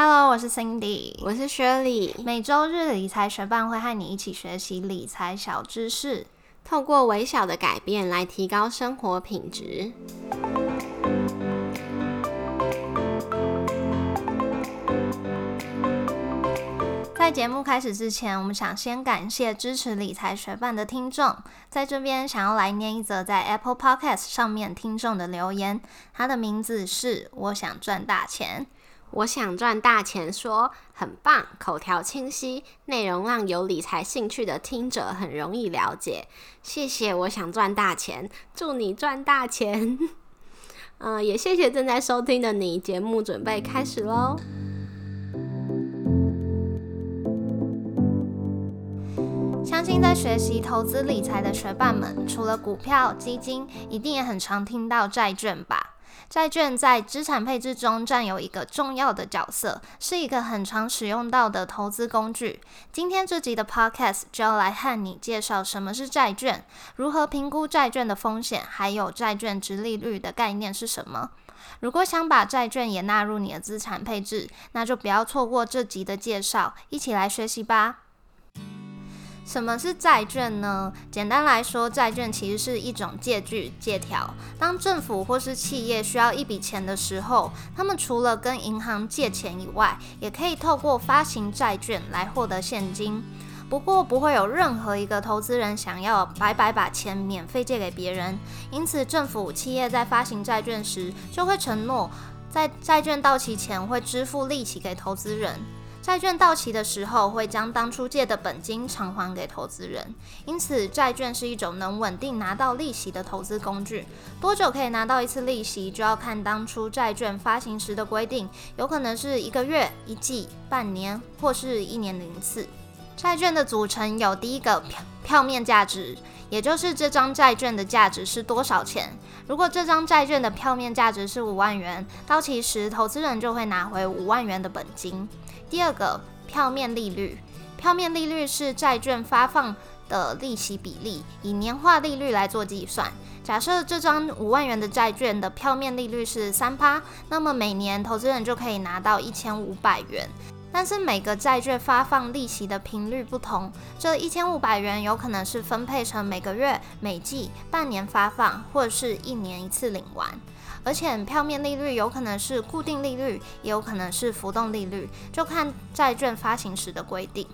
Hello，我是 Cindy，我是 Shirley。每周日理财学伴会和你一起学习理财小知识，透过微小的改变来提高生活品质。在节目开始之前，我们想先感谢支持理财学伴的听众。在这边想要来念一则在 Apple Podcast 上面听众的留言，他的名字是“我想赚大钱”。我想赚大钱，说很棒，口条清晰，内容让有理财兴趣的听者很容易了解。谢谢，我想赚大钱，祝你赚大钱。嗯，也谢谢正在收听的你，节目准备开始喽。相信在学习投资理财的学伴们，除了股票、基金，一定也很常听到债券吧？债券在资产配置中占有一个重要的角色，是一个很常使用到的投资工具。今天这集的 Podcast 就要来和你介绍什么是债券，如何评估债券的风险，还有债券值利率的概念是什么。如果想把债券也纳入你的资产配置，那就不要错过这集的介绍，一起来学习吧。什么是债券呢？简单来说，债券其实是一种借据、借条。当政府或是企业需要一笔钱的时候，他们除了跟银行借钱以外，也可以透过发行债券来获得现金。不过，不会有任何一个投资人想要白白把钱免费借给别人。因此，政府、企业在发行债券时，就会承诺在债券到期前会支付利息给投资人。债券到期的时候，会将当初借的本金偿还给投资人，因此债券是一种能稳定拿到利息的投资工具。多久可以拿到一次利息，就要看当初债券发行时的规定，有可能是一个月、一季、半年，或是一年零次。债券的组成有第一个票票面价值，也就是这张债券的价值是多少钱。如果这张债券的票面价值是五万元，到期时投资人就会拿回五万元的本金。第二个票面利率，票面利率是债券发放的利息比例，以年化利率来做计算。假设这张五万元的债券的票面利率是三趴，那么每年投资人就可以拿到一千五百元。但是每个债券发放利息的频率不同，这一千五百元有可能是分配成每个月、每季、半年发放，或者是一年一次领完。而且票面利率有可能是固定利率，也有可能是浮动利率，就看债券发行时的规定。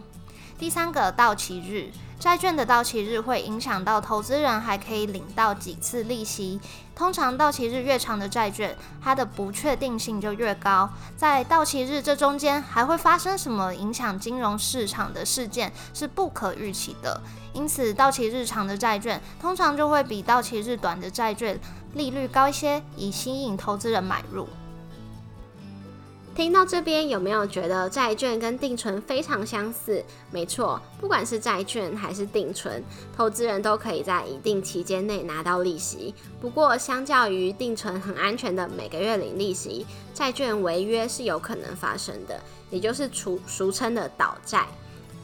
第三个到期日，债券的到期日会影响到投资人还可以领到几次利息。通常到期日越长的债券，它的不确定性就越高。在到期日这中间还会发生什么影响金融市场的事件是不可预期的，因此到期日长的债券通常就会比到期日短的债券利率高一些，以吸引投资人买入。听到这边有没有觉得债券跟定存非常相似？没错，不管是债券还是定存，投资人都可以在一定期间内拿到利息。不过，相较于定存很安全的每个月领利息，债券违约是有可能发生的，也就是俗俗称的倒债。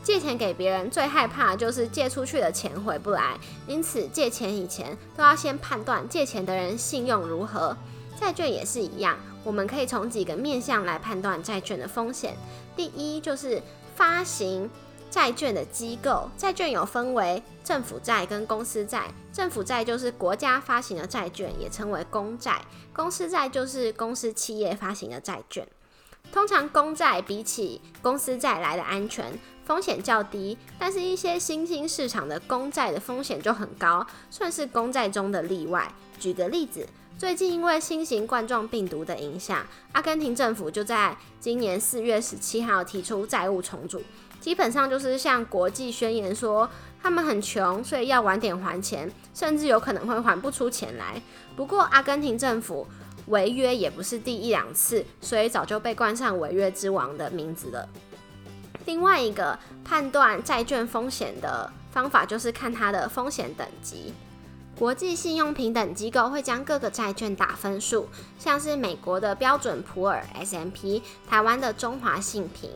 借钱给别人最害怕就是借出去的钱回不来，因此借钱以前都要先判断借钱的人信用如何。债券也是一样。我们可以从几个面向来判断债券的风险。第一，就是发行债券的机构，债券有分为政府债跟公司债。政府债就是国家发行的债券，也称为公债；公司债就是公司企业发行的债券。通常公债比起公司债来的安全，风险较低，但是一些新兴市场的公债的风险就很高，算是公债中的例外。举个例子。最近因为新型冠状病毒的影响，阿根廷政府就在今年四月十七号提出债务重组，基本上就是向国际宣言说他们很穷，所以要晚点还钱，甚至有可能会还不出钱来。不过阿根廷政府违约也不是第一两次，所以早就被冠上违约之王的名字了。另外一个判断债券风险的方法就是看它的风险等级。国际信用平等机构会将各个债券打分数，像是美国的标准普尔 S M P，台湾的中华信评，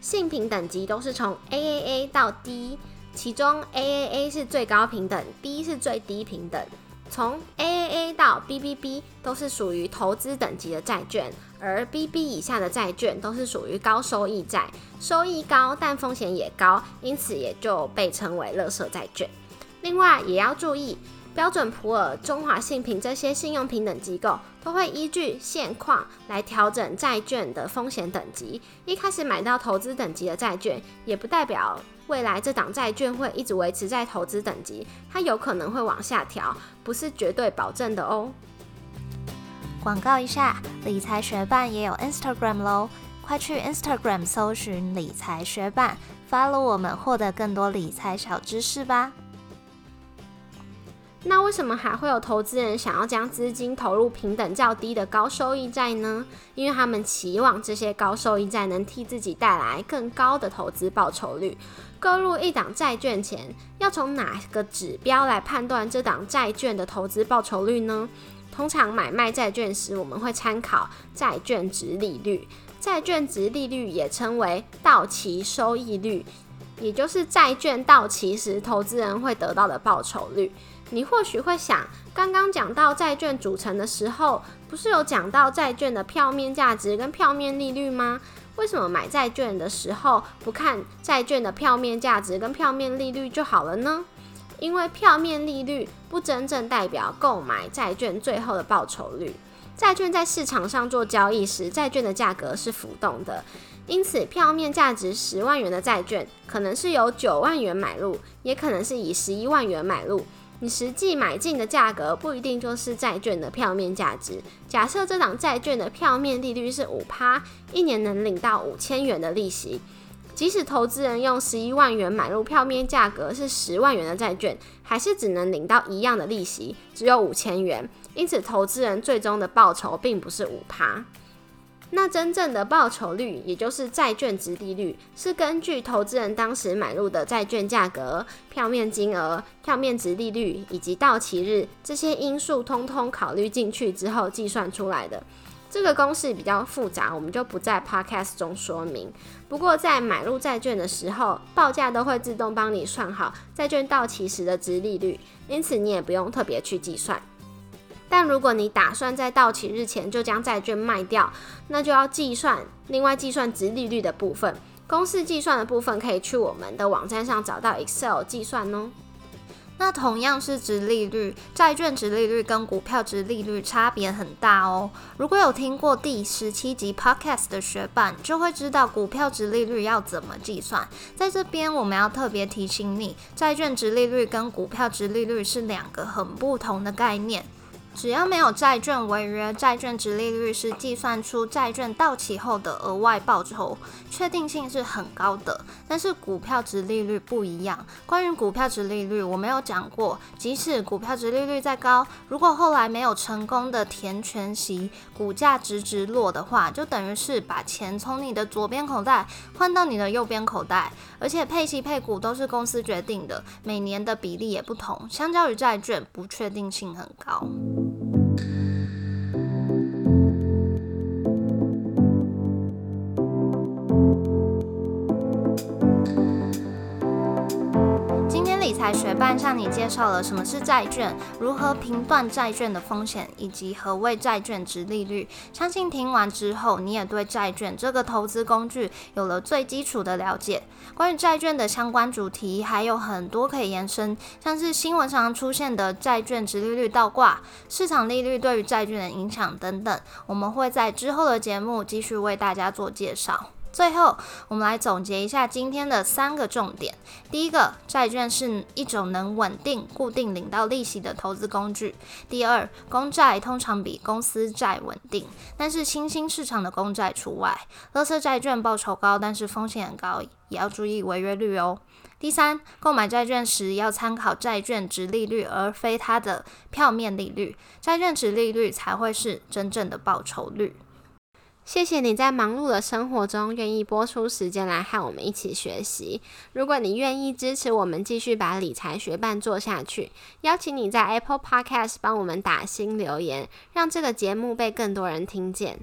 信评等级都是从 AAA 到 D，其中 AAA 是最高平等，D 是最低平等。从 AAA 到 BBB 都是属于投资等级的债券，而 BB 以下的债券都是属于高收益债，收益高但风险也高，因此也就被称为垃圾债券。另外也要注意。标准普尔、中华信评这些信用平等机构都会依据现况来调整债券的风险等级。一开始买到投资等级的债券，也不代表未来这档债券会一直维持在投资等级，它有可能会往下调，不是绝对保证的哦。广告一下，理财学办也有 Instagram 喽，快去 Instagram 搜寻理财学办，follow 我们，获得更多理财小知识吧。那为什么还会有投资人想要将资金投入平等较低的高收益债呢？因为他们期望这些高收益债能替自己带来更高的投资报酬率。购入一档债券前，要从哪个指标来判断这档债券的投资报酬率呢？通常买卖债券时，我们会参考债券值利率。债券值利率也称为到期收益率，也就是债券到期时投资人会得到的报酬率。你或许会想，刚刚讲到债券组成的时候，不是有讲到债券的票面价值跟票面利率吗？为什么买债券的时候不看债券的票面价值跟票面利率就好了呢？因为票面利率不真正代表购买债券最后的报酬率。债券在市场上做交易时，债券的价格是浮动的，因此票面价值十万元的债券，可能是由九万元买入，也可能是以十一万元买入。你实际买进的价格不一定就是债券的票面价值。假设这档债券的票面利率是五趴，一年能领到五千元的利息。即使投资人用十一万元买入票面价格是十万元的债券，还是只能领到一样的利息，只有五千元。因此，投资人最终的报酬并不是五趴。那真正的报酬率，也就是债券值利率，是根据投资人当时买入的债券价格、票面金额、票面值利率以及到期日这些因素通通考虑进去之后计算出来的。这个公式比较复杂，我们就不在 podcast 中说明。不过在买入债券的时候，报价都会自动帮你算好债券到期时的值利率，因此你也不用特别去计算。但如果你打算在到期日前就将债券卖掉，那就要计算另外计算值利率的部分。公式计算的部分可以去我们的网站上找到 Excel 计算哦。那同样是值利率，债券值利率跟股票值利率差别很大哦。如果有听过第十七集 Podcast 的学伴，就会知道股票值利率要怎么计算。在这边我们要特别提醒你，债券值利率跟股票值利率是两个很不同的概念。只要没有债券违约，债券值利率是计算出债券到期后的额外报酬，确定性是很高的。但是股票值利率不一样。关于股票值利率，我没有讲过，即使股票值利率再高，如果后来没有成功的填全息，股价直直落的话，就等于是把钱从你的左边口袋换到你的右边口袋。而且配息配股都是公司决定的，每年的比例也不同，相较于债券，不确定性很高。学办向你介绍了什么是债券，如何评断债券的风险，以及何谓债券值利率。相信听完之后，你也对债券这个投资工具有了最基础的了解。关于债券的相关主题还有很多可以延伸，像是新闻常常出现的债券值利率倒挂、市场利率对于债券的影响等等，我们会在之后的节目继续为大家做介绍。最后，我们来总结一下今天的三个重点。第一个，债券是一种能稳定、固定领到利息的投资工具。第二，公债通常比公司债稳定，但是新兴市场的公债除外。垃圾债券报酬高，但是风险很高，也要注意违约率哦。第三，购买债券时要参考债券值利率，而非它的票面利率。债券值利率才会是真正的报酬率。谢谢你在忙碌的生活中愿意播出时间来和我们一起学习。如果你愿意支持我们继续把理财学伴做下去，邀请你在 Apple Podcast 帮我们打新留言，让这个节目被更多人听见。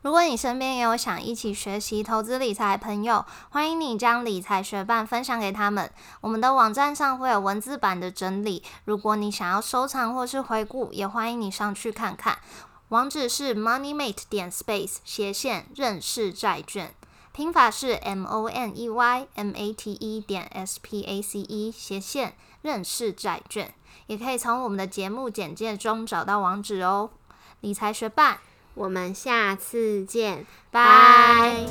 如果你身边也有想一起学习投资理财的朋友，欢迎你将理财学伴分享给他们。我们的网站上会有文字版的整理，如果你想要收藏或是回顾，也欢迎你上去看看。网址是 moneymate 点 space 斜线认识债券，拼法是 m o n e y m a t e 点 s p a c e 斜线认识债券，也可以从我们的节目简介中找到网址哦。理财学伴，我们下次见，拜。